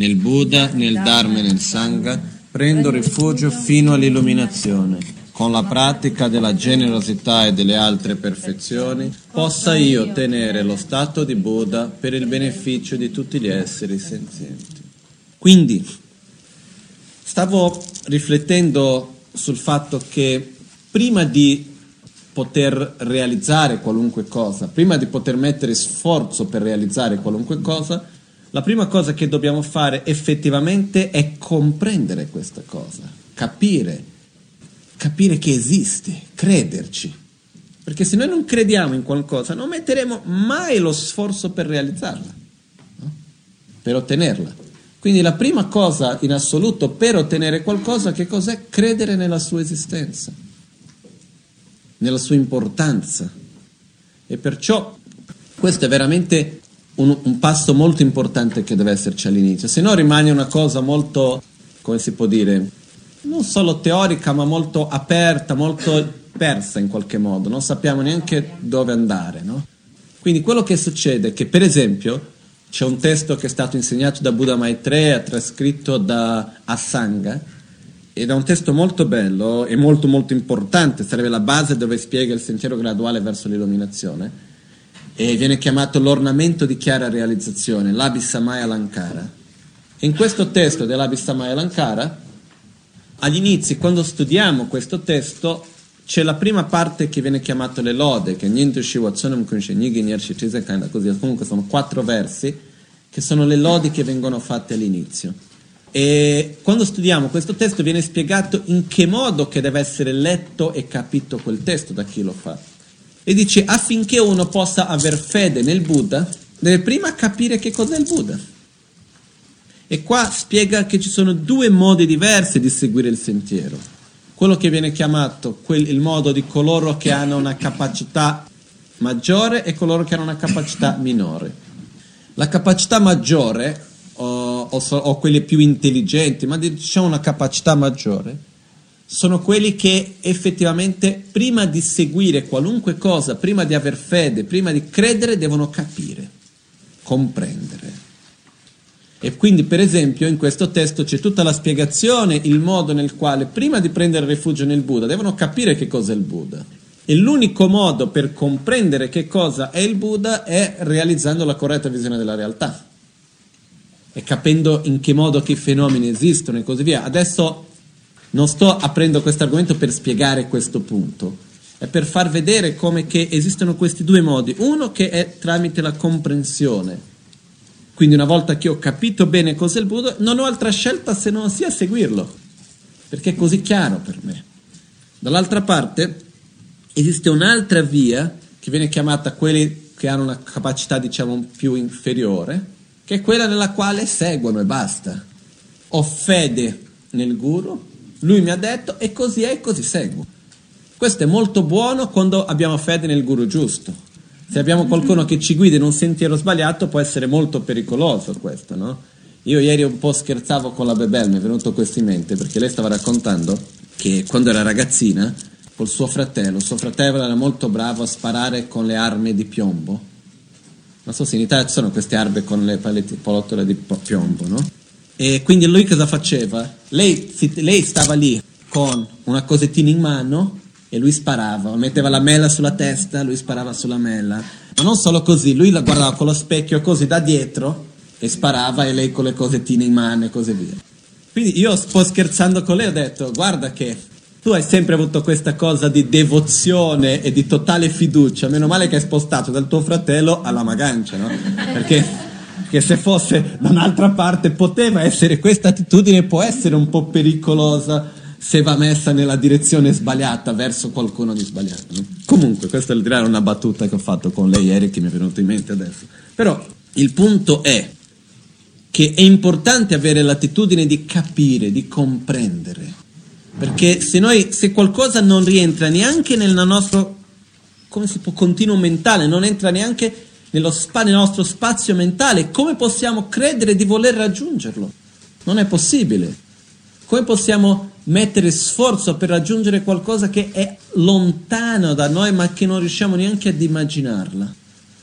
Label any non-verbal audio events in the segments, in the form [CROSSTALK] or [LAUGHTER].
nel Buddha, nel Dharma e nel Sangha, prendo rifugio fino all'illuminazione. Con la pratica della generosità e delle altre perfezioni, possa io ottenere lo stato di Buddha per il beneficio di tutti gli esseri senzienti. Quindi, stavo riflettendo sul fatto che prima di poter realizzare qualunque cosa, prima di poter mettere sforzo per realizzare qualunque cosa, la prima cosa che dobbiamo fare effettivamente è comprendere questa cosa, capire, capire che esiste, crederci. Perché se noi non crediamo in qualcosa, non metteremo mai lo sforzo per realizzarla, no? per ottenerla. Quindi la prima cosa in assoluto per ottenere qualcosa, che cos'è? Credere nella sua esistenza nella sua importanza. E perciò questo è veramente un, un, passo molto importante che deve esserci all'inizio, se no rimane una cosa molto, come si può dire, non solo teorica ma molto aperta, molto persa in qualche modo, non sappiamo neanche dove andare. No? Quindi quello che succede è che per esempio c'è un testo che è stato insegnato da Buddha Maitreya, trascritto da Asanga, ed è un testo molto bello e molto molto importante, sarebbe la base dove spiega il sentiero graduale verso l'illuminazione e viene chiamato l'ornamento di chiara realizzazione, l'Abhisamaya Lankara. In questo testo dell'Abhisamaya Lankara, agli inizi, quando studiamo questo testo, c'è la prima parte che viene chiamata le lode, che niente shiwatsonam kunshenigi niershi così, comunque sono quattro versi, che sono le lodi che vengono fatte all'inizio. E quando studiamo questo testo viene spiegato in che modo che deve essere letto e capito quel testo da chi lo fa. E dice affinché uno possa aver fede nel Buddha, deve prima capire che cos'è il Buddha. E qua spiega che ci sono due modi diversi di seguire il sentiero. Quello che viene chiamato quel, il modo di coloro che hanno una capacità maggiore e coloro che hanno una capacità minore. La capacità maggiore o, o, o quelli più intelligenti, ma diciamo una capacità maggiore, sono quelli che effettivamente prima di seguire qualunque cosa, prima di aver fede, prima di credere, devono capire, comprendere. E quindi, per esempio, in questo testo c'è tutta la spiegazione, il modo nel quale, prima di prendere rifugio nel Buddha, devono capire che cosa è il Buddha. E l'unico modo per comprendere che cosa è il Buddha è realizzando la corretta visione della realtà e capendo in che modo che i fenomeni esistono e così via. Adesso non sto aprendo questo argomento per spiegare questo punto, è per far vedere come che esistono questi due modi. Uno che è tramite la comprensione. Quindi una volta che ho capito bene cos'è il Buddha, non ho altra scelta se non sia seguirlo, perché è così chiaro per me. Dall'altra parte esiste un'altra via che viene chiamata quelli che hanno una capacità diciamo più inferiore, che è quella nella quale seguono e basta. Ho fede nel guru, lui mi ha detto e così è e così seguo. Questo è molto buono quando abbiamo fede nel guru giusto. Se abbiamo qualcuno che ci guida in un sentiero sbagliato può essere molto pericoloso questo, no? Io ieri un po' scherzavo con la Bebel, mi è venuto questo in mente, perché lei stava raccontando che quando era ragazzina, col suo fratello, suo fratello era molto bravo a sparare con le armi di piombo, non so se in Italia ci sono queste arbe con le palottole di piombo, no? E quindi lui cosa faceva? Lei, lei stava lì con una cosettina in mano e lui sparava, metteva la mela sulla testa, lui sparava sulla mela. Ma non solo così, lui la guardava con lo specchio così da dietro e sparava e lei con le cosettine in mano e così via. Quindi io un po' scherzando con lei ho detto, guarda che tu hai sempre avuto questa cosa di devozione e di totale fiducia, meno male che hai spostato dal tuo fratello alla magancia, no? Perché, perché se fosse da un'altra parte poteva essere, questa attitudine può essere un po' pericolosa se va messa nella direzione sbagliata verso qualcuno di sbagliato. No? Comunque, questa è una battuta che ho fatto con lei ieri che mi è venuta in mente adesso. Però il punto è che è importante avere l'attitudine di capire, di comprendere perché se, noi, se qualcosa non rientra neanche nel nostro come si può, continuo mentale, non entra neanche nello spa, nel nostro spazio mentale, come possiamo credere di voler raggiungerlo? Non è possibile. Come possiamo mettere sforzo per raggiungere qualcosa che è lontano da noi ma che non riusciamo neanche ad immaginarla?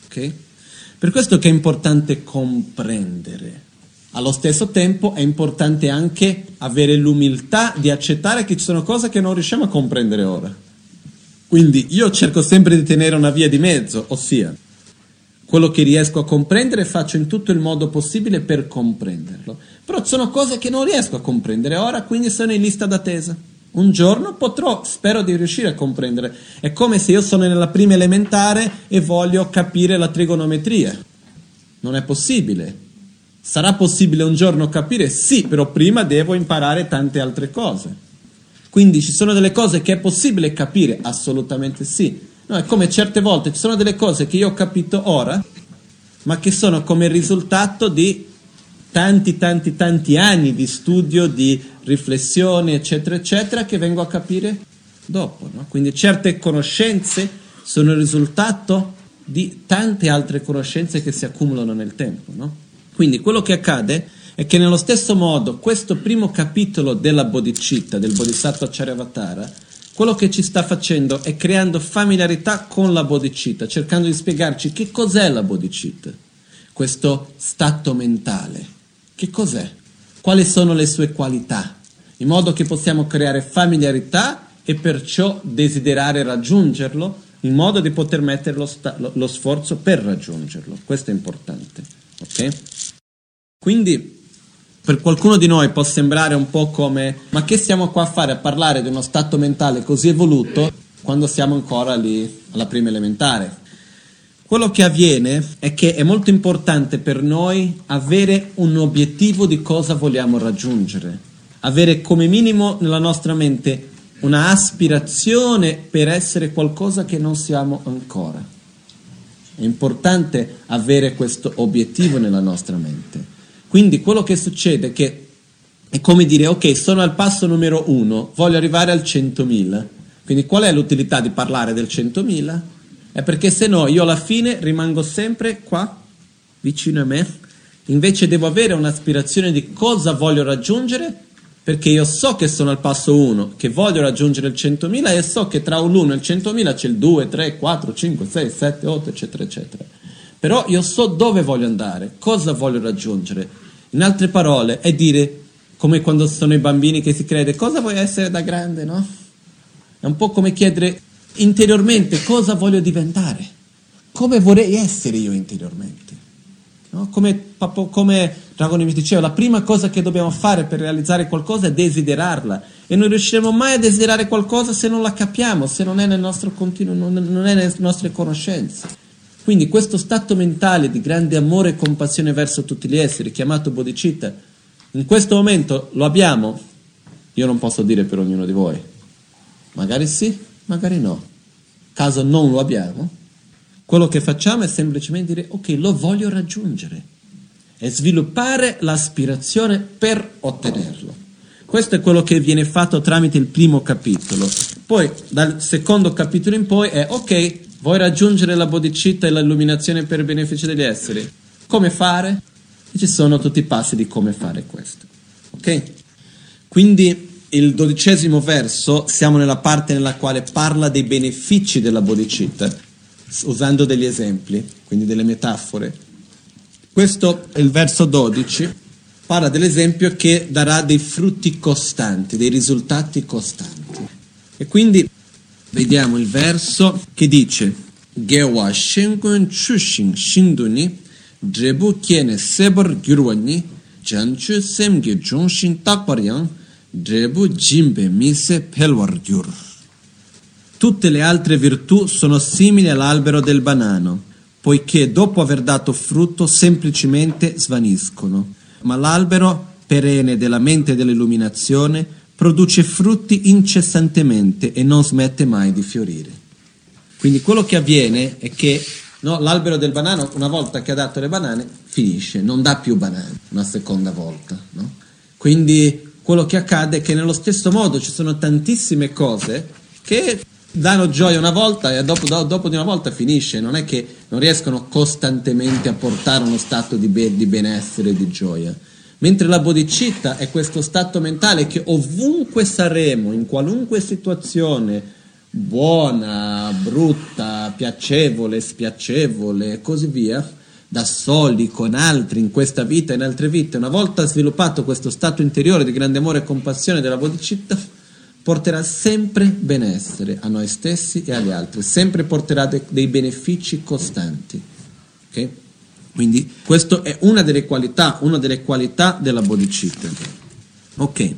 Okay? Per questo che è importante comprendere Allo stesso tempo è importante anche avere l'umiltà di accettare che ci sono cose che non riusciamo a comprendere ora. Quindi io cerco sempre di tenere una via di mezzo, ossia quello che riesco a comprendere faccio in tutto il modo possibile per comprenderlo. Però sono cose che non riesco a comprendere ora, quindi sono in lista d'attesa. Un giorno potrò, spero di riuscire a comprendere. È come se io sono nella prima elementare e voglio capire la trigonometria. Non è possibile. Sarà possibile un giorno capire? Sì, però prima devo imparare tante altre cose. Quindi ci sono delle cose che è possibile capire? Assolutamente sì No, è come certe volte ci sono delle cose che io ho capito ora, ma che sono come risultato di tanti, tanti, tanti anni di studio, di riflessione, eccetera, eccetera, che vengo a capire dopo. No? Quindi certe conoscenze sono il risultato di tante altre conoscenze che si accumulano nel tempo. No? Quindi quello che accade è che nello stesso modo questo primo capitolo della Bodhicitta, del Bodhisattva Charyavatara, quello che ci sta facendo è creando familiarità con la bodhicitta, cercando di spiegarci che cos'è la bodhicitta, questo stato mentale. Che cos'è? Quali sono le sue qualità? In modo che possiamo creare familiarità e perciò desiderare raggiungerlo, in modo di poter mettere lo, sta- lo sforzo per raggiungerlo. Questo è importante. Ok? Quindi per qualcuno di noi può sembrare un po' come ma che stiamo qua a fare a parlare di uno stato mentale così evoluto quando siamo ancora lì alla prima elementare. Quello che avviene è che è molto importante per noi avere un obiettivo di cosa vogliamo raggiungere, avere come minimo nella nostra mente una aspirazione per essere qualcosa che non siamo ancora. È importante avere questo obiettivo nella nostra mente. Quindi quello che succede è che è come dire, ok, sono al passo numero uno, voglio arrivare al 100.000. Quindi qual è l'utilità di parlare del 100.000? È perché se no io alla fine rimango sempre qua, vicino a me, invece devo avere un'aspirazione di cosa voglio raggiungere, perché io so che sono al passo 1, che voglio raggiungere il 100.000 e so che tra l'1 e il 100.000 c'è il 2, 3, 4, 5, 6, 7, 8, eccetera, eccetera. Però io so dove voglio andare, cosa voglio raggiungere. In altre parole, è dire, come quando sono i bambini che si crede, cosa vuoi essere da grande, no? È un po' come chiedere interiormente cosa voglio diventare, come vorrei essere io interiormente. No? Come, come Dragoni mi diceva, la prima cosa che dobbiamo fare per realizzare qualcosa è desiderarla e non riusciremo mai a desiderare qualcosa se non la capiamo, se non è nel nostro continuo, non è nelle nostre conoscenze. Quindi questo stato mentale di grande amore e compassione verso tutti gli esseri, chiamato bodhicitta, in questo momento lo abbiamo? Io non posso dire per ognuno di voi. Magari sì, magari no. Caso non lo abbiamo, quello che facciamo è semplicemente dire ok, lo voglio raggiungere e sviluppare l'aspirazione per ottenerlo. Questo è quello che viene fatto tramite il primo capitolo. Poi dal secondo capitolo in poi è ok, Vuoi raggiungere la bodhicitta e l'illuminazione per beneficio degli esseri? Come fare? E ci sono tutti i passi di come fare questo. Ok? Quindi il dodicesimo verso siamo nella parte nella quale parla dei benefici della bodhicitta, usando degli esempi, quindi delle metafore. Questo è il verso 12, parla dell'esempio che darà dei frutti costanti, dei risultati costanti. E quindi Vediamo il verso che dice Gewa Shengun Chushin Shinduni Drebu Kiene Sebar Gyurwani Janchu Semge Jongshin Takparyang Drebu Jimbe Mise Pelwar Gyur Tutte le altre virtù sono simili all'albero del banano, poiché dopo aver dato frutto semplicemente svaniscono. Ma l'albero perenne della mente dell'illuminazione produce frutti incessantemente e non smette mai di fiorire. Quindi quello che avviene è che no, l'albero del banano, una volta che ha dato le banane, finisce, non dà più banane una seconda volta. No? Quindi quello che accade è che nello stesso modo ci sono tantissime cose che danno gioia una volta e dopo, dopo di una volta finisce, non è che non riescono costantemente a portare uno stato di, be- di benessere e di gioia. Mentre la bodhicitta è questo stato mentale che ovunque saremo, in qualunque situazione, buona, brutta, piacevole, spiacevole e così via, da soli, con altri, in questa vita e in altre vite, una volta sviluppato questo stato interiore di grande amore e compassione della bodhicitta, porterà sempre benessere a noi stessi e agli altri, sempre porterà de- dei benefici costanti. Okay? Quindi questa è una delle qualità, una delle qualità della bodhicitta. Ok,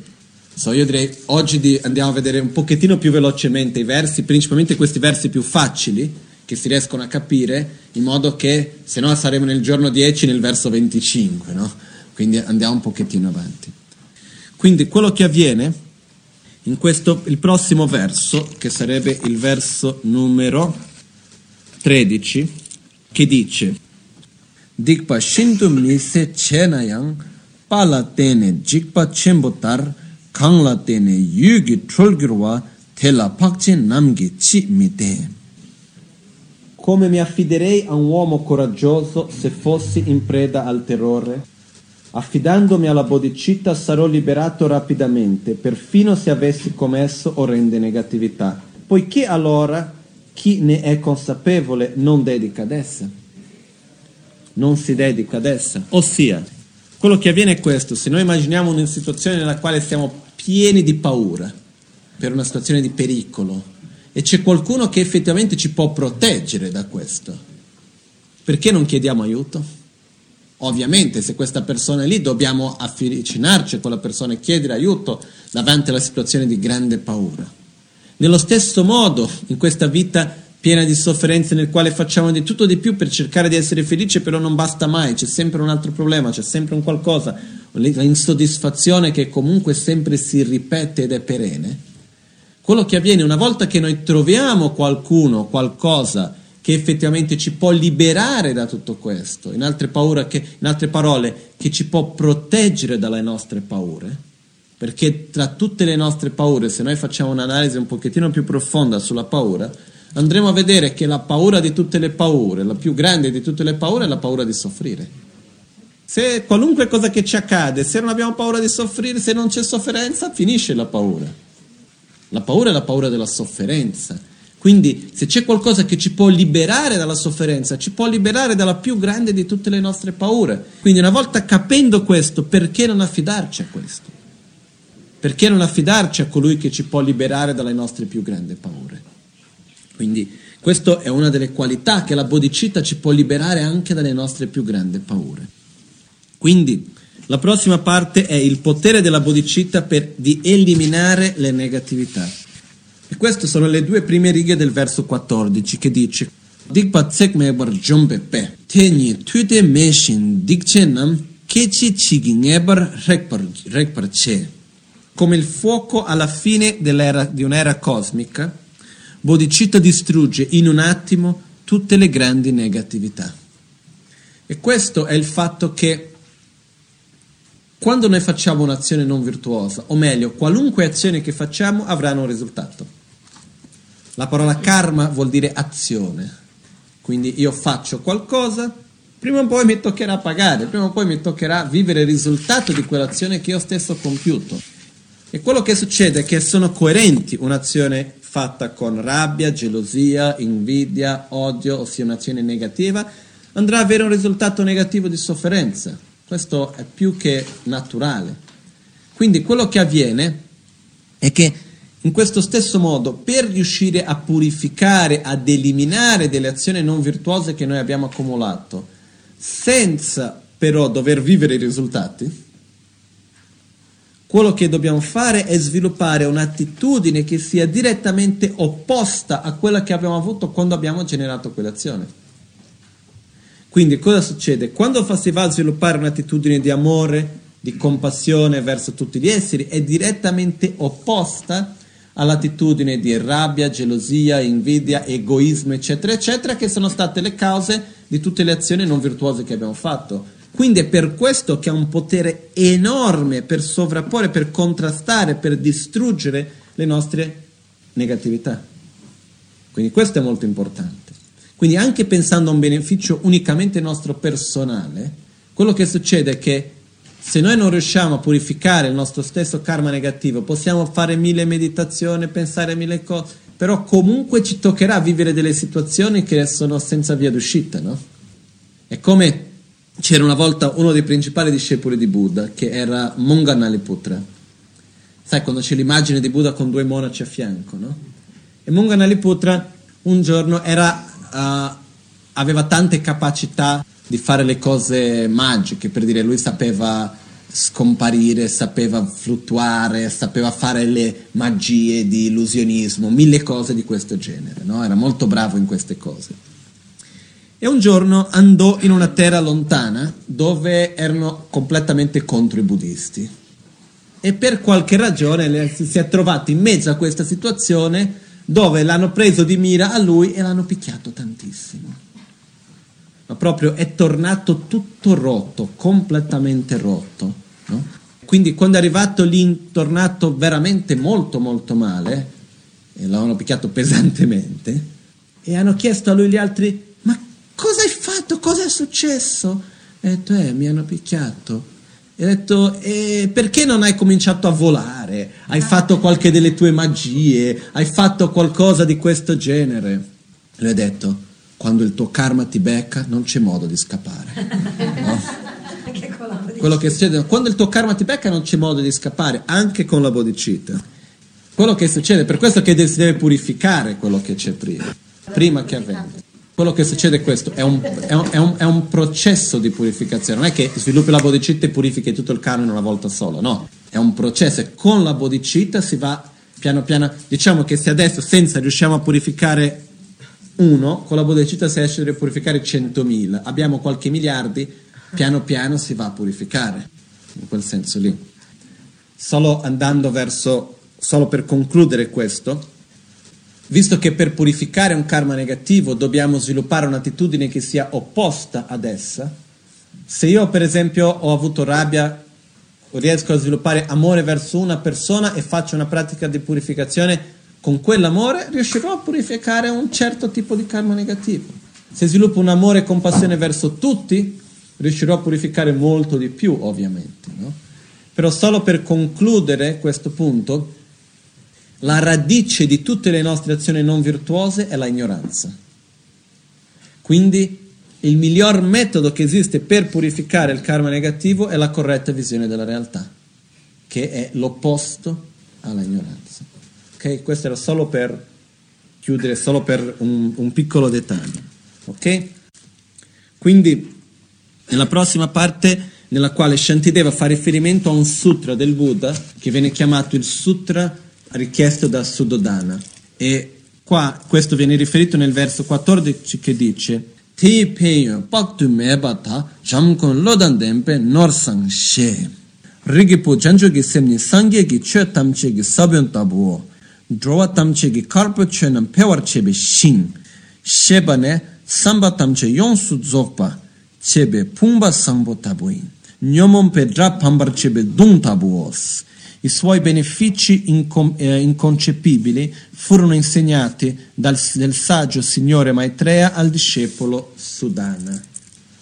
so, io direi oggi di, andiamo a vedere un pochettino più velocemente i versi, principalmente questi versi più facili, che si riescono a capire, in modo che se no saremo nel giorno 10 nel verso 25, no? Quindi andiamo un pochettino avanti. Quindi quello che avviene in questo, il prossimo verso, che sarebbe il verso numero 13, che dice Dikpa shintu mise chenayang pala tene jikpa chembotar kangla tene yugi trolgirwa tela pakche namgi chi mite. Come mi affiderei a un uomo coraggioso se fossi in preda al terrore? Affidandomi alla bodhicitta sarò liberato rapidamente, perfino se avessi commesso orrende negatività, poiché allora chi ne è consapevole non dedica ad essa. Non si dedica ad essa. Ossia, quello che avviene è questo, se noi immaginiamo una situazione nella quale siamo pieni di paura, per una situazione di pericolo, e c'è qualcuno che effettivamente ci può proteggere da questo, perché non chiediamo aiuto? Ovviamente se questa persona è lì dobbiamo avvicinarci a quella persona e chiedere aiuto davanti alla situazione di grande paura. Nello stesso modo, in questa vita piena di sofferenze nel quale facciamo di tutto di più per cercare di essere felici, però non basta mai, c'è sempre un altro problema, c'è sempre un qualcosa, l'insoddisfazione che comunque sempre si ripete ed è perenne. Quello che avviene una volta che noi troviamo qualcuno, qualcosa che effettivamente ci può liberare da tutto questo, in altre, che, in altre parole, che ci può proteggere dalle nostre paure, perché tra tutte le nostre paure, se noi facciamo un'analisi un pochettino più profonda sulla paura, andremo a vedere che la paura di tutte le paure, la più grande di tutte le paure è la paura di soffrire. Se qualunque cosa che ci accade, se non abbiamo paura di soffrire, se non c'è sofferenza, finisce la paura. La paura è la paura della sofferenza. Quindi se c'è qualcosa che ci può liberare dalla sofferenza, ci può liberare dalla più grande di tutte le nostre paure. Quindi una volta capendo questo, perché non affidarci a questo? Perché non affidarci a colui che ci può liberare dalle nostre più grandi paure? Quindi questa è una delle qualità che la bodhicitta ci può liberare anche dalle nostre più grandi paure. Quindi la prossima parte è il potere della bodhicitta per di eliminare le negatività. E queste sono le due prime righe del verso 14 che dice Dikpa tsek mebar jombe pe Tenyi tuite meshin dikche nam kechi chigi ngebar rekpar che Come il fuoco alla fine di un'era cosmica, Bodhicitta distrugge in un attimo tutte le grandi negatività. E questo è il fatto che quando noi facciamo un'azione non virtuosa, o meglio, qualunque azione che facciamo avrà un risultato. La parola karma vuol dire azione. Quindi io faccio qualcosa, prima o poi mi toccherà pagare, prima o poi mi toccherà vivere il risultato di quell'azione che io stesso ho compiuto. E quello che succede è che sono coerenti un'azione fatta con rabbia, gelosia, invidia, odio, ossia un'azione negativa, andrà ad avere un risultato negativo di sofferenza. Questo è più che naturale. Quindi quello che avviene è che in questo stesso modo, per riuscire a purificare, ad eliminare delle azioni non virtuose che noi abbiamo accumulato, senza però dover vivere i risultati, quello che dobbiamo fare è sviluppare un'attitudine che sia direttamente opposta a quella che abbiamo avuto quando abbiamo generato quell'azione. Quindi cosa succede? Quando si va a sviluppare un'attitudine di amore, di compassione verso tutti gli esseri, è direttamente opposta all'attitudine di rabbia, gelosia, invidia, egoismo, eccetera, eccetera, che sono state le cause di tutte le azioni non virtuose che abbiamo fatto. Quindi è per questo che ha un potere enorme per sovrapporre, per contrastare, per distruggere le nostre negatività. Quindi questo è molto importante. Quindi anche pensando a un beneficio unicamente nostro personale, quello che succede è che se noi non riusciamo a purificare il nostro stesso karma negativo, possiamo fare mille meditazioni, pensare mille cose, però comunque ci toccherà vivere delle situazioni che sono senza via d'uscita, no? È come c'era una volta uno dei principali discepoli di Buddha, che era Monganaliputra. Sai, quando c'è l'immagine di Buddha con due monaci a fianco, no? E Monganaliputra un giorno era, uh, aveva tante capacità di fare le cose magiche, per dire, lui sapeva scomparire, sapeva fluttuare, sapeva fare le magie di illusionismo, mille cose di questo genere, no? Era molto bravo in queste cose. E un giorno andò in una terra lontana dove erano completamente contro i buddisti. E per qualche ragione si è trovato in mezzo a questa situazione dove l'hanno preso di mira a lui e l'hanno picchiato tantissimo. Ma proprio è tornato tutto rotto, completamente rotto. No? Quindi quando è arrivato lì, tornato veramente molto molto male, e l'hanno picchiato pesantemente, e hanno chiesto a lui gli altri, cosa hai fatto? Cosa è successo? E ha detto, eh, mi hanno picchiato. E ha detto, e perché non hai cominciato a volare? Hai fatto qualche delle tue magie? Hai fatto qualcosa di questo genere? E lui ha detto, quando il tuo karma ti becca non c'è modo di scappare. [LAUGHS] No? Quello che succede, quando il tuo karma ti becca non c'è modo di scappare, anche con la bodhicitta. Quello che succede, per questo che si deve purificare quello che c'è prima, prima che avvenga quello che succede è questo, è un, è, un, è, un, è un, processo di purificazione, non è che sviluppi la bodhicitta e purifichi tutto il in una volta sola, no, è un processo e con la bodhicitta si va piano piano, diciamo che se adesso senza riusciamo a purificare uno, con la bodhicitta si riesce a purificare 100.000, abbiamo qualche miliardi, piano piano si va a purificare, in quel senso lì. Solo andando verso, solo per concludere questo, visto che per purificare un karma negativo dobbiamo sviluppare un'attitudine che sia opposta ad essa, se io per esempio ho avuto rabbia, riesco a sviluppare amore verso una persona e faccio una pratica di purificazione con quell'amore, riuscirò a purificare un certo tipo di karma negativo. Se sviluppo un amore e compassione verso tutti, riuscirò a purificare molto di più, ovviamente. No? Però solo per concludere questo punto, la radice di tutte le nostre azioni non virtuose è la ignoranza. Quindi il miglior metodo che esiste per purificare il karma negativo è la corretta visione della realtà, che è l'opposto alla ignoranza. Ok? Questo era solo per chiudere, solo per un, un piccolo dettaglio. Ok? Quindi nella prossima parte nella quale Shantideva fa riferimento a un sutra del Buddha che viene chiamato il Sutra richiesto da Sudodana. E qua questo viene riferito nel verso 14 che dice Ti peyo paktu mebata jamkon lodan dempe norsang she. Rigipo janjo gi semni sangye gi chö tamche gi sabyon tabuo. Drowa tamche gi karpo chö nam pewar chebe shing. Sheba ne samba tamche yonsu zokpa chebe pumba sangbo tabuin. Nyomon pe dra pambar chebe dung tabuos i suoi benefici incom- eh, inconcepibili furono insegnati dal, dal saggio signore Maitreya al discepolo Sudana.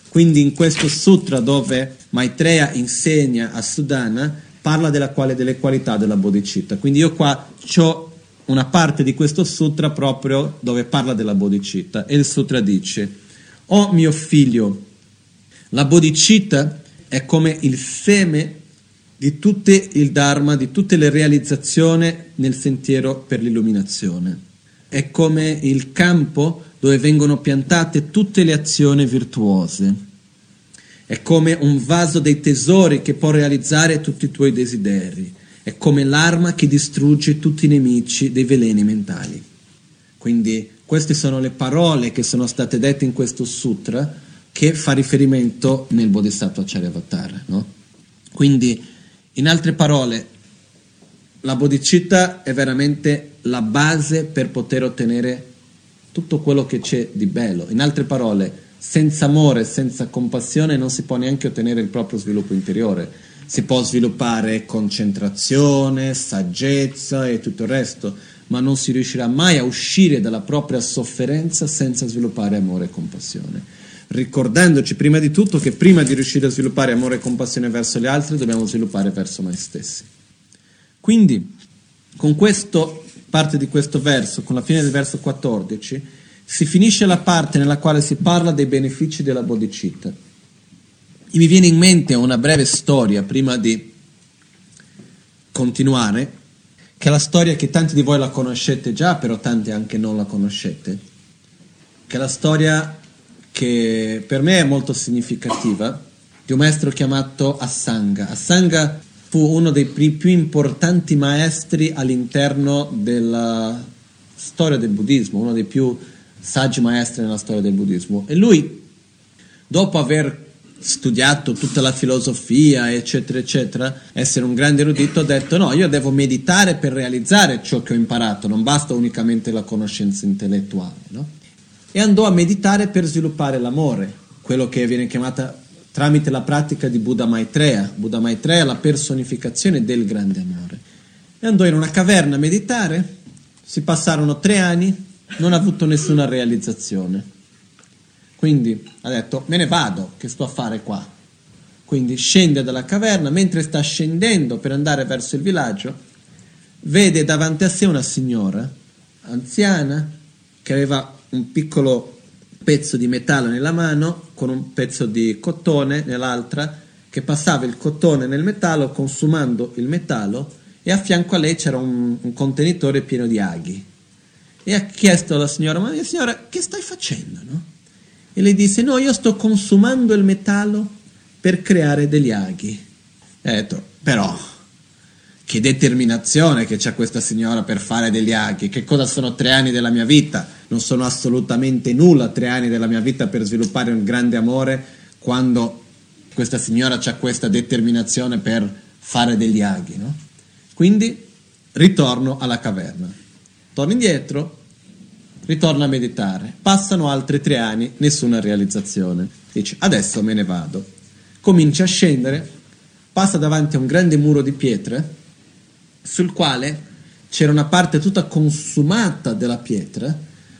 Quindi in questo sutra dove Maitreya insegna a Sudana parla quale, delle qualità della bodhicitta. Quindi io qua ho una parte di questo sutra proprio dove parla della bodhicitta e il sutra dice Oh mio figlio, la bodhicitta è come il seme di tutto il Dharma, di tutte le realizzazioni nel sentiero per l'illuminazione. È come il campo dove vengono piantate tutte le azioni virtuose. È come un vaso dei tesori che può realizzare tutti i tuoi desideri. È come l'arma che distrugge tutti i nemici dei veleni mentali. Quindi queste sono le parole che sono state dette in questo sutra che fa riferimento nel Bodhisattva Charyavatara. No? Quindi in altre parole, la bodhicitta è veramente la base per poter ottenere tutto quello che c'è di bello. In altre parole, senza amore, senza compassione non si può neanche ottenere il proprio sviluppo interiore. Si può sviluppare concentrazione, saggezza e tutto il resto, ma non si riuscirà mai a uscire dalla propria sofferenza senza sviluppare amore e compassione ricordandoci prima di tutto che prima di riuscire a sviluppare amore e compassione verso gli altri dobbiamo sviluppare verso noi stessi. Quindi, con questo, parte di questo verso, con la fine del verso 14, si finisce la parte nella quale si parla dei benefici della bodhicitta. E mi viene in mente una breve storia prima di continuare, che è la storia che tanti di voi la conoscete già, però tanti anche non la conoscete, che è la storia che per me è molto significativa di un maestro chiamato Asanga. Asanga fu uno dei più importanti maestri all'interno della storia del buddismo, uno dei più saggi maestri nella storia del buddismo. E lui, dopo aver studiato tutta la filosofia, eccetera, eccetera, essere un grande erudito, ha detto no, io devo meditare per realizzare ciò che ho imparato, non basta unicamente la conoscenza intellettuale. No? E andò a meditare per sviluppare l'amore, quello che viene chiamata tramite la pratica di Buddha Maitreya. Buddha Maitreya la personificazione del grande amore. E andò in una caverna a meditare, si passarono tre anni, non ha avuto nessuna realizzazione. Quindi ha detto, me ne vado, che sto a fare qua. Quindi scende dalla caverna, mentre sta scendendo per andare verso il villaggio, vede davanti a sé una signora anziana che aveva un piccolo pezzo di metallo nella mano con un pezzo di cotone nell'altra che passava il cotone nel metallo consumando il metallo e a fianco a lei c'era un, un contenitore pieno di aghi e ha chiesto alla signora ma signora che stai facendo no? E lei disse no io sto consumando il metallo per creare degli aghi. E ha detto però che determinazione che c'ha questa signora per fare degli aghi, che cosa sono tre anni della mia vita, non sono assolutamente nulla tre anni della mia vita per sviluppare un grande amore quando questa signora ha questa determinazione per fare degli aghi, no? Quindi ritorno alla caverna, torno indietro, ritorno a meditare, passano altri tre anni, nessuna realizzazione, dice adesso me ne vado, comincia a scendere, passa davanti a un grande muro di pietre, sul quale c'era una parte tutta consumata della pietra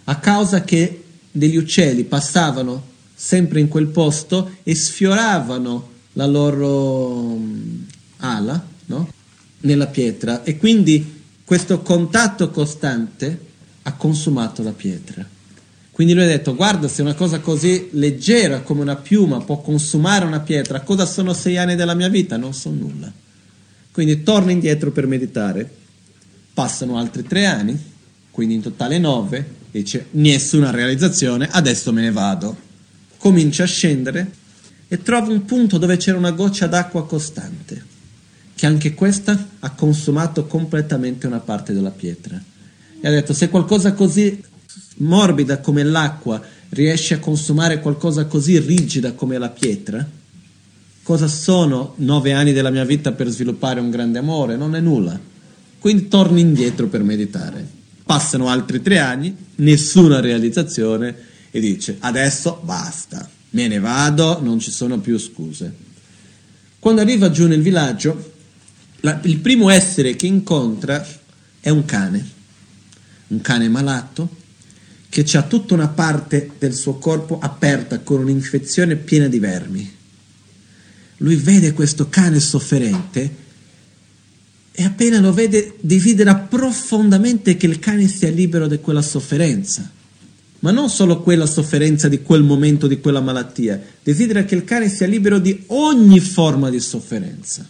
a causa che degli uccelli passavano sempre in quel posto e sfioravano la loro mm, ala no? nella pietra. E quindi questo contatto costante ha consumato la pietra. Quindi lui ha detto, guarda se una cosa così leggera come una piuma può consumare una pietra, cosa sono sei anni della mia vita? Non sono nulla. Quindi torna indietro per meditare. Passano altri tre anni, quindi in totale nove, dice nessuna realizzazione, adesso me ne vado. Comincia a scendere e trova un punto dove c'era una goccia d'acqua costante, che anche questa ha consumato completamente una parte della pietra. E ha detto, se qualcosa così morbida come l'acqua riesce a consumare qualcosa così rigida come la pietra, Cosa sono nove anni della mia vita per sviluppare un grande amore? Non è nulla. Quindi torno indietro per meditare. Passano altri tre anni, nessuna realizzazione e dice adesso basta, me ne vado, non ci sono più scuse. Quando arriva giù nel villaggio, la, il primo essere che incontra è un cane, un cane malato che ha tutta una parte del suo corpo aperta con un'infezione piena di vermi lui vede questo cane sofferente e appena lo vede desidera profondamente che il cane sia libero da quella sofferenza. Ma non solo quella sofferenza di quel momento, di quella malattia, desidera che il cane sia libero di ogni forma di sofferenza.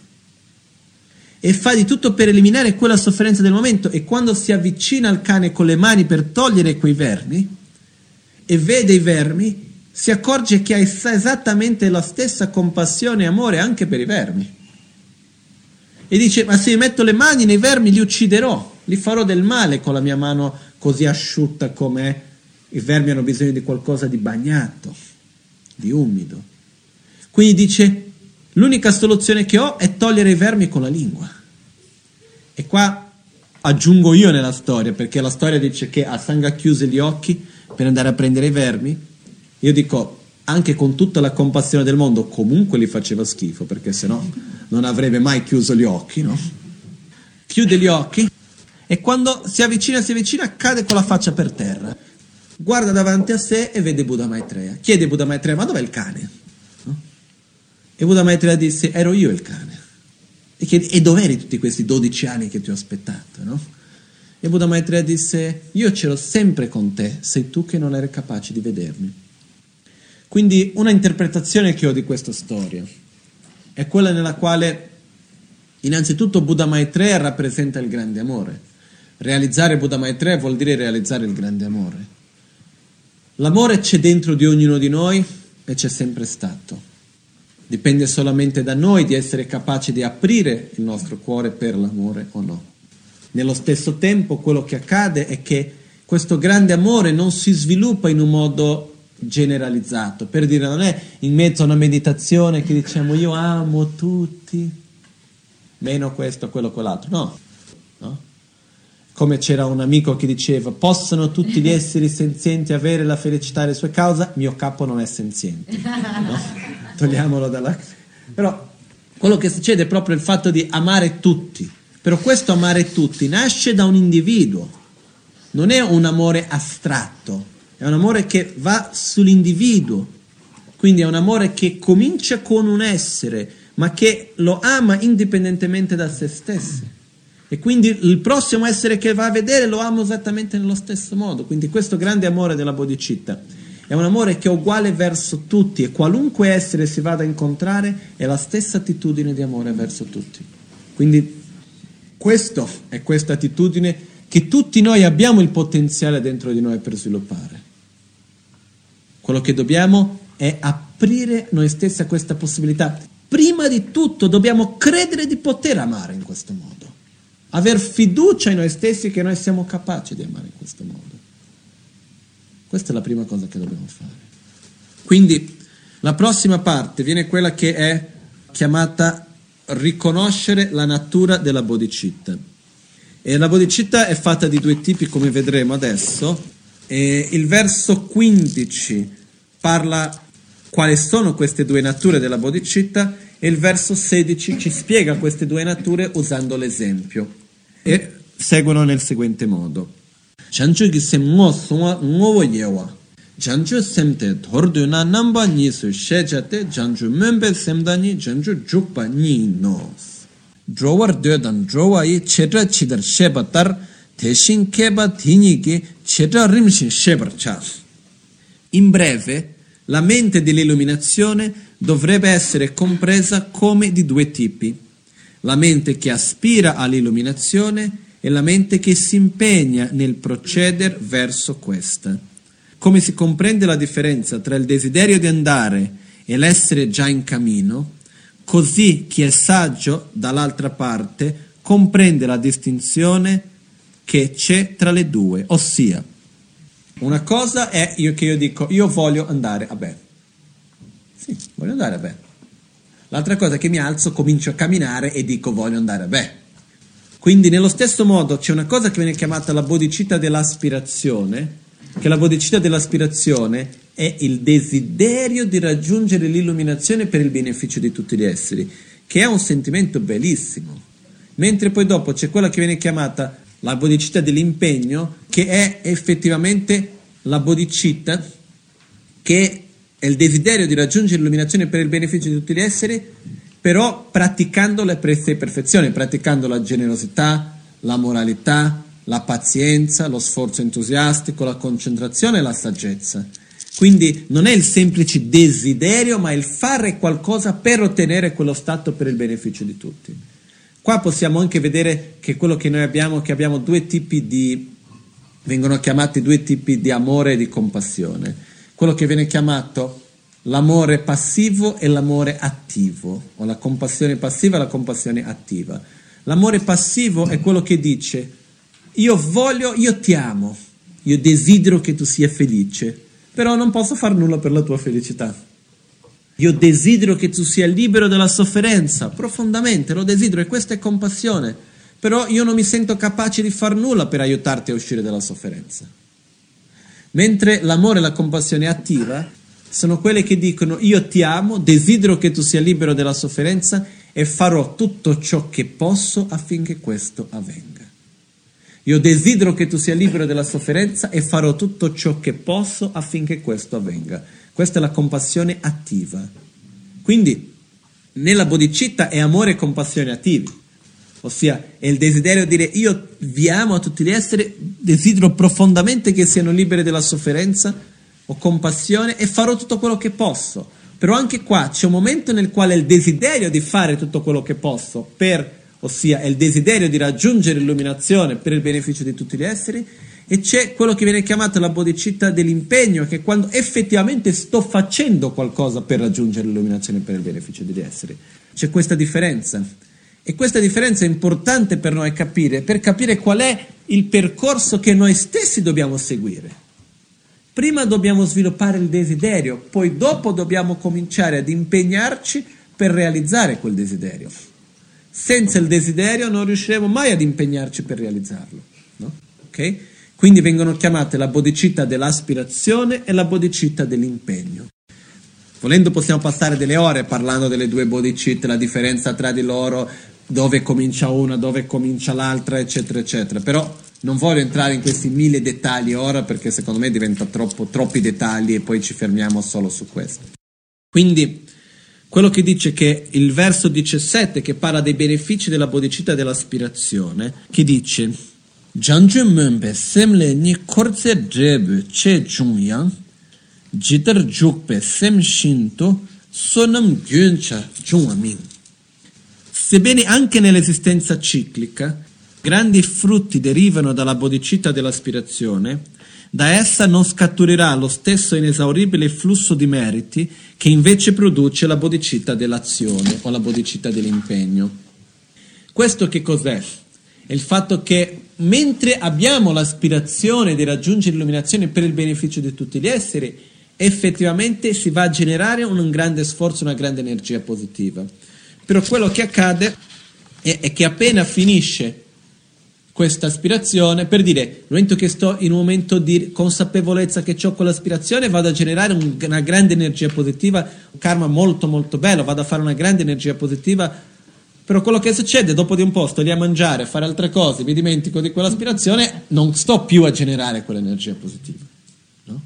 E fa di tutto per eliminare quella sofferenza del momento e quando si avvicina al cane con le mani per togliere quei vermi e vede i vermi, si accorge che ha esattamente la stessa compassione e amore anche per i vermi. E dice, ma se metto le mani nei vermi li ucciderò, li farò del male con la mia mano così asciutta com'è. I vermi hanno bisogno di qualcosa di bagnato, di umido. Quindi dice, l'unica soluzione che ho è togliere i vermi con la lingua. E qua aggiungo io nella storia, perché la storia dice che Asanga chiuse gli occhi per andare a prendere i vermi io dico, anche con tutta la compassione del mondo, comunque gli faceva schifo, perché sennò non avrebbe mai chiuso gli occhi, no? Chiude gli occhi e quando si avvicina, si avvicina, cade con la faccia per terra. Guarda davanti a sé e vede Buddha Maitreya. Chiede Buddha Maitreya, ma dov'è il cane? E Buddha Maitreya disse, ero io il cane. E, chiede, e dov'eri tutti questi 12 anni che ti ho aspettato, no? E Buddha Maitreya disse, io c'ero sempre con te, sei tu che non eri capace di vedermi. Quindi una interpretazione che ho di questa storia è quella nella quale innanzitutto Buddha Maitreya rappresenta il grande amore. Realizzare Buddha Maitreya vuol dire realizzare il grande amore. L'amore c'è dentro di ognuno di noi e c'è sempre stato. Dipende solamente da noi di essere capaci di aprire il nostro cuore per l'amore o no. Nello stesso tempo quello che accade è che questo grande amore non si sviluppa in un modo generalizzato, per dire non è in mezzo a una meditazione che diciamo io amo tutti, meno questo, quello, quell'altro, no, no? Come c'era un amico che diceva possono tutti gli esseri senzienti avere la felicità alle sue cause, mio capo non è senziente, no? [LAUGHS] togliamolo dalla... Però quello che succede è proprio il fatto di amare tutti, però questo amare tutti nasce da un individuo, non è un amore astratto, è un amore che va sull'individuo, quindi è un amore che comincia con un essere, ma che lo ama indipendentemente da se stesso. E quindi il prossimo essere che va a vedere lo ama esattamente nello stesso modo. Quindi questo grande amore della bodhicitta è un amore che è uguale verso tutti e qualunque essere si vada a incontrare è la stessa attitudine di amore verso tutti. Quindi questa è questa attitudine che tutti noi abbiamo il potenziale dentro di noi per sviluppare. Quello che dobbiamo è aprire noi stessi a questa possibilità. Prima di tutto dobbiamo credere di poter amare in questo modo, aver fiducia in noi stessi che noi siamo capaci di amare in questo modo. Questa è la prima cosa che dobbiamo fare. Quindi la prossima parte viene quella che è chiamata riconoscere la natura della bodhicitta. E la bodhicitta è fatta di due tipi, come vedremo adesso. E il verso 15 parla quali sono queste due nature della bodhicitta e il verso 16 ci spiega queste due nature usando l'esempio e seguono nel seguente modo. Chanchu ki sem ngo sunga ngowo yewa. Chanchu semte tordu na namba ni su shechate chanchu membe semdani chanchu jukpa ni nos. Drowar dödan drowa yi chedra chidar shebatar teshin keba dhini ki chedra rimshin shebar chas. In breve, la mente dell'illuminazione dovrebbe essere compresa come di due tipi. La mente che aspira all'illuminazione e la mente che si impegna nel procedere verso questa. Come si comprende la differenza tra il desiderio di andare e l'essere già in cammino, così chi è saggio dall'altra parte comprende la distinzione che c'è tra le due, ossia una cosa è io che io dico, io voglio andare a bene. Sì, voglio andare a bene. L'altra cosa è che mi alzo, comincio a camminare e dico voglio andare a bene. Quindi nello stesso modo c'è una cosa che viene chiamata la bodhicitta dell'aspirazione, che la bodhicitta dell'aspirazione è il desiderio di raggiungere l'illuminazione per il beneficio di tutti gli esseri, che è un sentimento bellissimo. Mentre poi dopo c'è quella che viene chiamata la bodhicitta dell'impegno, che è effettivamente la bodhicitta che è il desiderio di raggiungere l'illuminazione per il beneficio di tutti gli esseri, però praticando le prese perfezione, praticando la generosità, la moralità, la pazienza, lo sforzo entusiastico, la concentrazione e la saggezza. Quindi non è il semplice desiderio, ma il fare qualcosa per ottenere quello stato per il beneficio di tutti. Qua possiamo anche vedere che quello che noi abbiamo, che abbiamo due tipi di, vengono chiamati due tipi di amore e di compassione. Quello che viene chiamato l'amore passivo e l'amore attivo, o la compassione passiva e la compassione attiva. L'amore passivo è quello che dice io voglio, io ti amo, io desidero che tu sia felice, però non posso fare nulla per la tua felicità. Io desidero che tu sia libero dalla sofferenza, profondamente, lo desidero e questa è compassione, però io non mi sento capace di far nulla per aiutarti a uscire dalla sofferenza. Mentre l'amore e la compassione attiva sono quelle che dicono io ti amo, desidero che tu sia libero dalla sofferenza e farò tutto ciò che posso affinché questo avvenga. Io desidero che tu sia libero dalla sofferenza e farò tutto ciò che posso affinché questo avvenga. Questa è la compassione attiva. Quindi nella bodhicitta è amore e compassione attivi. ossia è il desiderio di dire io vi amo a tutti gli esseri, desidero profondamente che siano liberi dalla sofferenza, ho compassione e farò tutto quello che posso. Però anche qua c'è un momento nel quale il desiderio di fare tutto quello che posso, per, ossia il desiderio di raggiungere l'illuminazione per il beneficio di tutti gli esseri, e c'è quello che viene chiamato la bodhicitta dell'impegno, che è quando effettivamente sto facendo qualcosa per raggiungere l'illuminazione per il beneficio degli esseri. C'è questa differenza. E questa differenza è importante per noi capire, per capire qual è il percorso che noi stessi dobbiamo seguire. Prima dobbiamo sviluppare il desiderio, poi dopo dobbiamo cominciare ad impegnarci per realizzare quel desiderio. Senza il desiderio non riusciremo mai ad impegnarci per realizzarlo. No? Okay? Quindi vengono chiamate la bodhicitta dell'aspirazione e la bodhicitta dell'impegno. Volendo possiamo passare delle ore parlando delle due bodhicitte, la differenza tra di loro, dove comincia una, dove comincia l'altra, eccetera, eccetera. Però non voglio entrare in questi mille dettagli ora perché secondo me diventa troppo, troppi dettagli e poi ci fermiamo solo su questo. Quindi quello che dice che il verso 17 che parla dei benefici della bodhicitta dell'aspirazione, che dice. Sebbene anche nell'esistenza ciclica grandi frutti derivano dalla bodhicitta dell'aspirazione, da essa non scaturirà lo stesso inesauribile flusso di meriti che invece produce la bodhicitta dell'azione o la bodhicitta dell'impegno. Questo che cos'è? È il fatto che mentre abbiamo l'aspirazione di raggiungere l'illuminazione per il beneficio di tutti gli esseri, effettivamente si va a generare un grande sforzo, una grande energia positiva. Però quello che accade è, è che appena finisce questa aspirazione, per dire, nel momento che sto in un momento di consapevolezza che ho quell'aspirazione, vado a generare un, una grande energia positiva, un karma molto molto bello, vado a fare una grande energia positiva però quello che succede dopo di un po' sto lì a mangiare, a fare altre cose, mi dimentico di quell'aspirazione, non sto più a generare quell'energia positiva. No?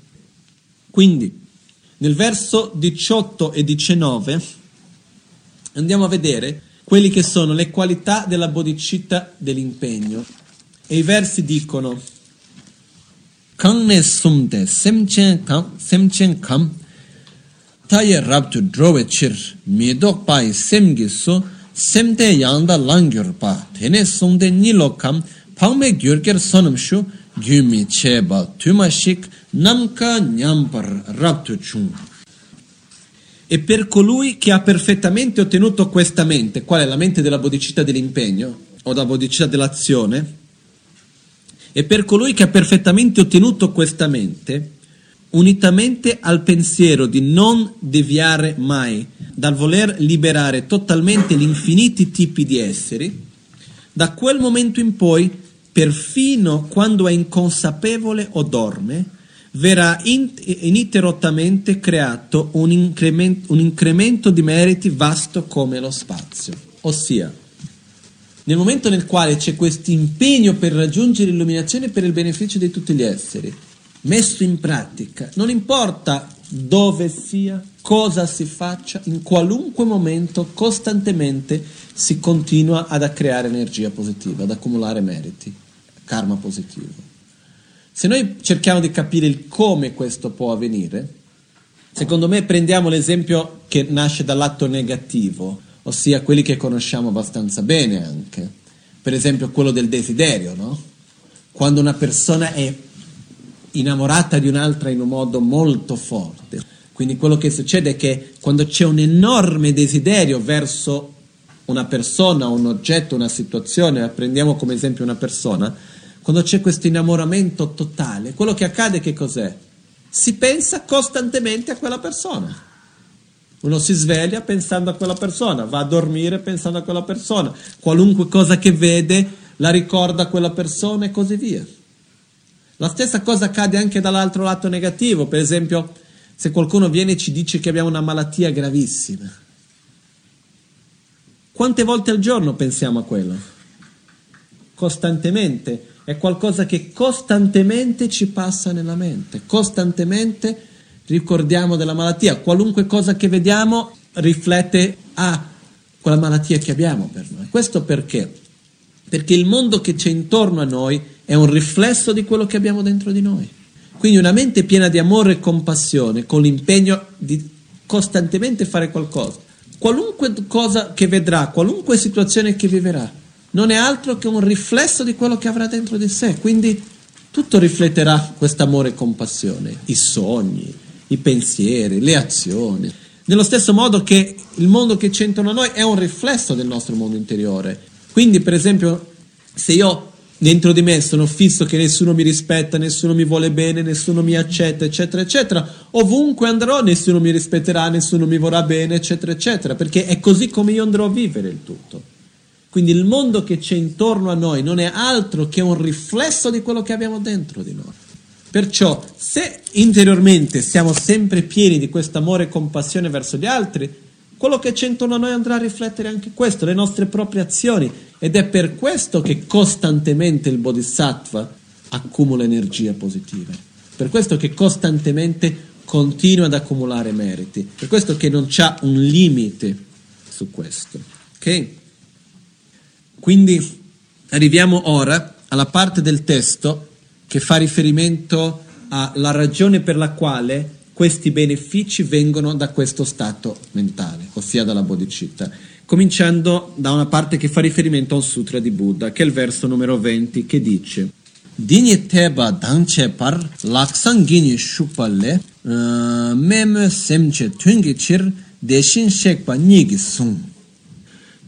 Quindi, nel verso 18 e 19 andiamo a vedere quelli che sono le qualità della bodhicitta dell'impegno. E i versi dicono Kangne sumde semchen kam. Semchen kam taye rabtu drove chir miedok pai semgi so semte yangda langyur pa. Tene songde nilo kam pangme gyurker sonam shu gyumi cheba tuma shik namka nyampar raptu chung. E per colui che ha perfettamente ottenuto questa mente qual è la mente della bodhicitta dell'impegno o della bodhicitta dell'azione e per colui che ha perfettamente ottenuto questa mente unitamente al pensiero di non deviare mai dal voler liberare totalmente gli infiniti tipi di esseri, da quel momento in poi, perfino quando è inconsapevole o dorme, verrà ininterrottamente creato un incremento, un incremento di meriti vasto come lo spazio. Ossia, nel momento nel quale c'è questo impegno per raggiungere l'illuminazione per il beneficio di tutti gli esseri, messo in pratica, non importa dove sia, cosa si faccia, in qualunque momento, costantemente si continua ad creare energia positiva, ad accumulare meriti, karma positivo. Se noi cerchiamo di capire il come questo può avvenire, secondo me prendiamo l'esempio che nasce dall'atto negativo, ossia quelli che conosciamo abbastanza bene anche. Per esempio quello del desiderio, no? Quando una persona è innamorata di un'altra in un modo molto forte. Quindi quello che succede è che quando c'è un enorme desiderio verso una persona, un oggetto, una situazione, prendiamo come esempio una persona, quando c'è questo innamoramento totale, quello che accade che cos'è? Si pensa costantemente a quella persona. Uno si sveglia pensando a quella persona, va a dormire pensando a quella persona, qualunque cosa che vede la ricorda quella persona e così via. La stessa cosa accade anche dall'altro lato negativo, per esempio se qualcuno viene e ci dice che abbiamo una malattia gravissima. Quante volte al giorno pensiamo a quello? Costantemente. È qualcosa che costantemente ci passa nella mente, costantemente ricordiamo della malattia. Qualunque cosa che vediamo riflette a quella malattia che abbiamo per noi. Questo perché? perché il mondo che c'è intorno a noi è un riflesso di quello che abbiamo dentro di noi. Quindi una mente piena di amore e compassione, con l'impegno di costantemente fare qualcosa, qualunque cosa che vedrà, qualunque situazione che vivrà, non è altro che un riflesso di quello che avrà dentro di sé. Quindi tutto rifletterà questo amore e compassione, i sogni, i pensieri, le azioni. Nello stesso modo che il mondo che c'è intorno a noi è un riflesso del nostro mondo interiore. Quindi, per esempio, se io dentro di me sono fisso che nessuno mi rispetta, nessuno mi vuole bene, nessuno mi accetta, eccetera, eccetera, ovunque andrò nessuno mi rispetterà, nessuno mi vorrà bene, eccetera, eccetera, perché è così come io andrò a vivere il tutto. Quindi il mondo che c'è intorno a noi non è altro che un riflesso di quello che abbiamo dentro di noi. Perciò, se interiormente siamo sempre pieni di questo amore e compassione verso gli altri, quello che c'è intorno a noi andrà a riflettere anche questo, le nostre proprie azioni. Ed è per questo che costantemente il Bodhisattva accumula energie positive. Per questo che costantemente continua ad accumulare meriti. Per questo che non c'è un limite su questo. Ok? Quindi arriviamo ora alla parte del testo che fa riferimento alla ragione per la quale questi benefici vengono da questo stato mentale, ossia dalla bodhicitta. Cominciando da una parte che fa riferimento al sutra di Buddha, che è il verso numero 20, che dice Dini teba par laksan gini shukpalle eh, meme semche tungi deshin shekpa nigi.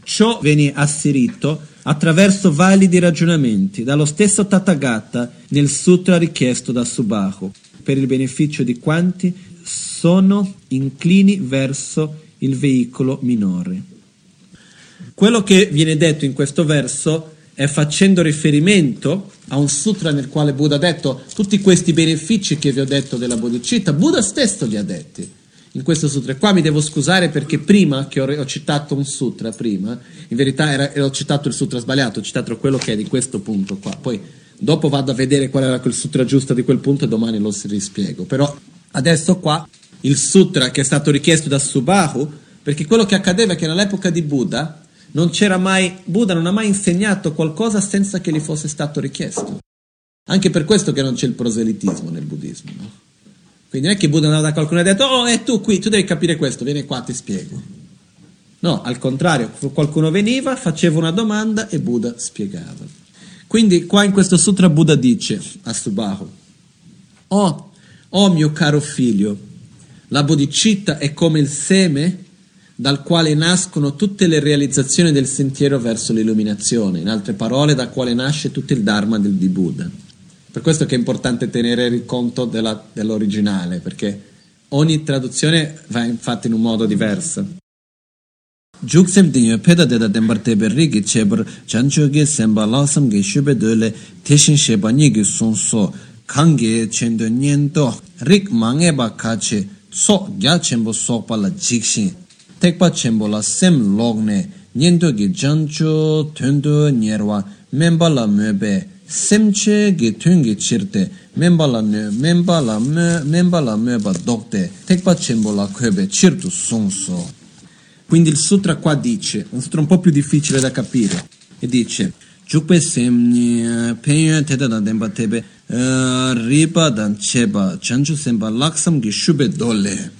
Ciò viene asserito attraverso validi ragionamenti dallo stesso Tathagata nel sutra richiesto da Subahu, per il beneficio di quanti sono inclini verso il veicolo minore. Quello che viene detto in questo verso è facendo riferimento a un sutra nel quale Buddha ha detto tutti questi benefici che vi ho detto della bodhicitta, Buddha stesso li ha detti in questo sutra. Qua mi devo scusare perché prima che ho, ho citato un sutra, prima, in verità era, ho citato il sutra sbagliato, ho citato quello che è di questo punto qua. Poi dopo vado a vedere qual era quel sutra giusto di quel punto e domani lo rispiego. Però adesso qua il sutra che è stato richiesto da Subahu, perché quello che accadeva è che nell'epoca di Buddha non c'era mai, Buddha non ha mai insegnato qualcosa senza che gli fosse stato richiesto. Anche per questo che non c'è il proselitismo nel buddismo, no? Quindi non è che Buddha andava da qualcuno e ha detto, oh, è tu qui, tu devi capire questo, vieni qua, ti spiego. No, al contrario, qualcuno veniva, faceva una domanda e Buddha spiegava. Quindi qua in questo sutra Buddha dice a Subahu, oh, oh mio caro figlio, la bodhicitta è come il seme dal quale nascono tutte le realizzazioni del sentiero verso l'illuminazione, in altre parole, da quale nasce tutto il Dharma del, di Buddha. Per questo che è importante tenere conto della, dell'originale, perché ogni traduzione va infatti in un modo diverso. Juksem dinyo peda deda dembar tebe rigi chebar chancho ge semba lasam ge shube dole teshin sheba nigi son so kange chendo nyendo rik mange ba kache so gya chenbo sokpa la jikshin tekpa chenbo la sem logne nyendo ge jancho tendo nyerwa memba la mebe semche ge tungi chirte membala ne membala me membala me ba dokte tekpa chembo la chirtu sonso quindi il sutra qua dice un sutra un po' più difficile da capire e dice chukpe semni penyo teta da demba tebe riba dan cheba chanchu semba laksam gi shube dole.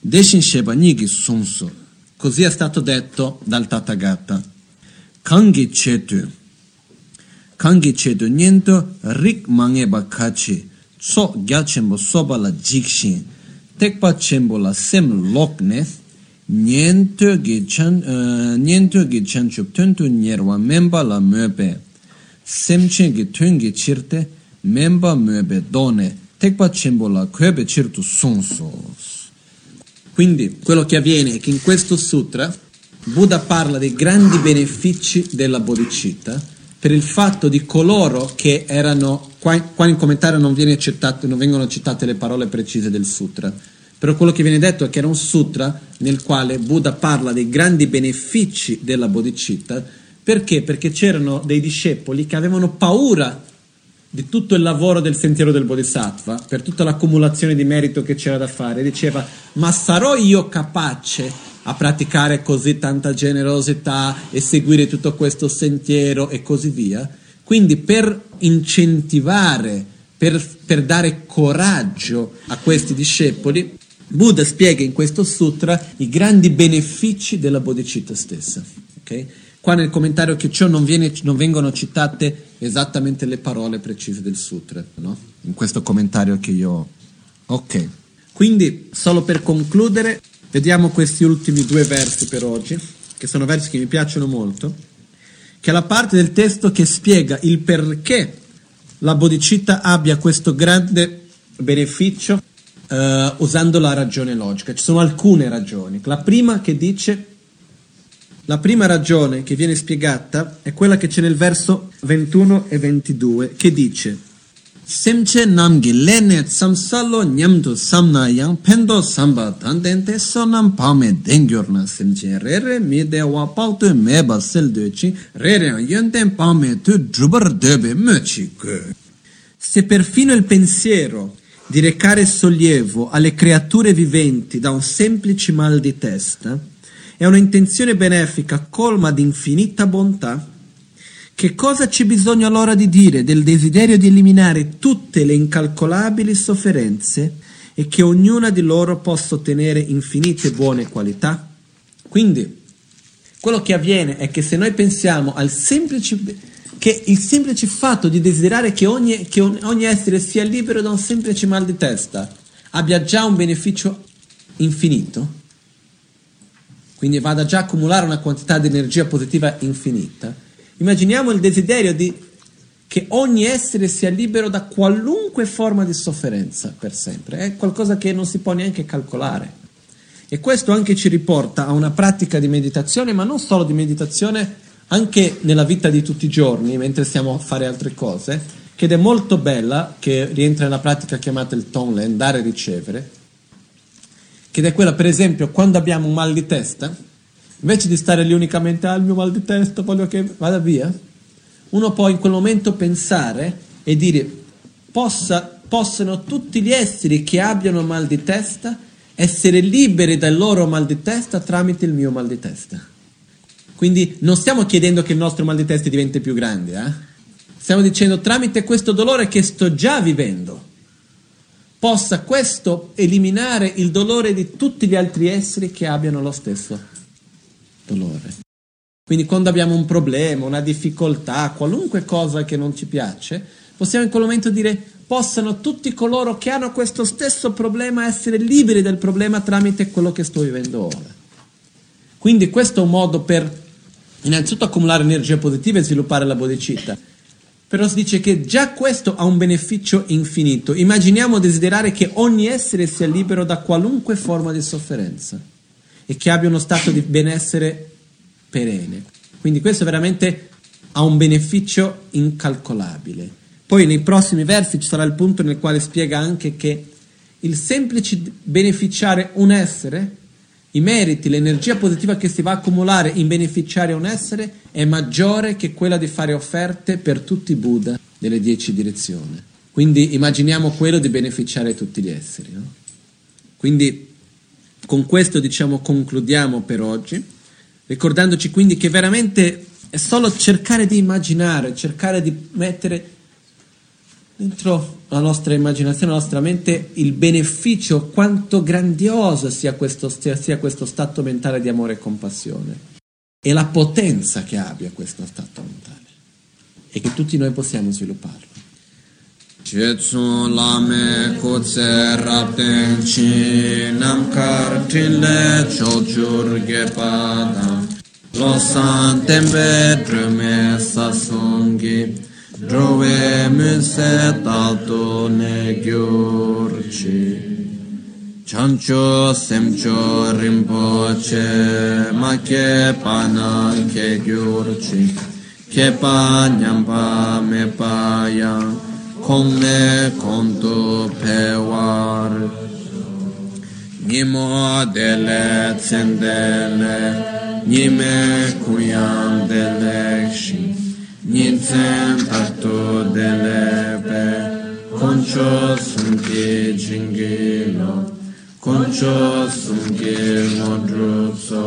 Deshin sheba nigi sonso così è stato detto dal Tathagata. Kangi chetu kangi che do nyento rik mange ba kachi so gya chenbo soba la jikshin tekpa chenbo la sem lokne nyento gi chan nyento gi chan chup tuntu nyerwa memba la möbe semchen gi tungi chirte memba möbe done tekpa chenbo la kwebe chirtu sonsos quindi quello che avviene è che in questo sutra Buddha parla dei grandi benefici della bodhicitta per il fatto di coloro che erano, qua, qua in commentario non, non, vengono citate le parole precise del sutra, però quello che viene detto è che era un sutra nel quale Buddha parla dei grandi benefici della bodhicitta, perché? Perché c'erano dei discepoli che avevano paura di tutto il lavoro del sentiero del bodhisattva, per tutta l'accumulazione di merito che c'era da fare, diceva, ma sarò io capace a praticare così tanta generosità e seguire tutto questo sentiero e così via. Quindi per incentivare, per, per dare coraggio a questi discepoli, Buddha spiega in questo sutra i grandi benefici della bodhicitta stessa. Okay? Qua nel commentario che ciò non, viene, non, vengono citate esattamente le parole precise del sutra, no? in questo commentario che io ho. Ok, quindi solo per concludere, vediamo questi ultimi due versi per oggi, che sono versi che mi piacciono molto, che è la parte del testo che spiega il perché la bodhicitta abbia questo grande beneficio uh, usando la ragione logica. Ci sono alcune ragioni. La prima che dice, la prima ragione che viene spiegata è quella che c'è nel verso 21 e 22, che dice semche namgi lene tsamsalo nyamdu samna yang pendo samba tandente sonam pame dengyorna semche. Rere mide wa pautu meba seldoci rere yenten pame tu drubar debe möchi Se perfino il pensiero di recare sollievo alle creature viventi da un semplice mal di testa è un'intenzione benefica colma di infinita bontà, che cosa c'è bisogno allora di dire del desiderio di eliminare tutte le incalcolabili sofferenze e che ognuna di loro possa ottenere infinite buone qualità? Quindi, quello che avviene è che se noi pensiamo al semplice che il semplice fatto di desiderare che ogni, che ogni essere sia libero da un semplice mal di testa abbia già un beneficio infinito, quindi vada già a accumulare una quantità di energia positiva infinita, immaginiamo il desiderio di che ogni essere sia libero da qualunque forma di sofferenza per sempre, è qualcosa che non si può neanche calcolare. E questo anche ci riporta a una pratica di meditazione, ma non solo di meditazione, anche nella vita di tutti i giorni, mentre stiamo a fare altre cose, che è molto bella, che rientra nella pratica chiamata il Tonlen, dare e ricevere, che è quella, per esempio, quando abbiamo un mal di testa, invece di stare lì unicamente al ah, mio mal di testa, voglio che vada via, uno può in quel momento pensare e dire, possa, possano tutti gli esseri che abbiano mal di testa essere liberi dal loro mal di testa tramite il mio mal di testa. Quindi non stiamo chiedendo che il nostro mal di testa diventi più grande, eh? stiamo dicendo tramite questo dolore che sto già vivendo, possa questo eliminare il dolore di tutti gli altri esseri che abbiano lo stesso dolore. Quindi quando abbiamo un problema, una difficoltà, qualunque cosa che non ci piace, possiamo in quel momento dire possano tutti coloro che hanno questo stesso problema essere liberi del problema tramite quello che sto vivendo ora. Quindi questo è un modo per innanzitutto accumulare energia positiva e sviluppare la bodhicitta. Però si dice che già questo ha un beneficio infinito. Immaginiamo desiderare che ogni essere sia libero da qualunque forma di sofferenza e che abbia uno stato di benessere perenne. Quindi questo veramente ha un beneficio incalcolabile. Poi nei prossimi versi ci sarà il punto nel quale spiega anche che il semplice beneficiare un essere i meriti, l'energia positiva che si va a accumulare in beneficiare un essere è maggiore che quella di fare offerte per tutti i Buddha delle dieci direzioni. Quindi immaginiamo quello di beneficiare tutti gli esseri. No? Quindi con questo diciamo concludiamo per oggi, ricordandoci quindi che veramente è solo cercare di immaginare, cercare di mettere dentro la nostra immaginazione, la nostra mente, il beneficio, quanto grandioso sia questo, sia questo stato mentale di amore e compassione e la potenza che abbia questo stato mentale e che tutti noi possiamo svilupparlo. Chetsun lame kutse rapten chi nam kar tille chochur gepada losan tembe drume sasungi drove muse talto ne gyurci chancho semcho rimpoche ma che pana che gyurci che pa nyampa me pa yang Komne kontu pevar Nimo dele tsendele Nime kuyan delekshi Nincem tatu delebe Koncho sumki jingilo. Koncho sumki modrupso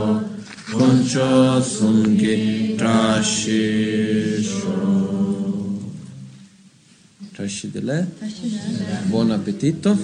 Koncho sumki trashisho. Buon appetito.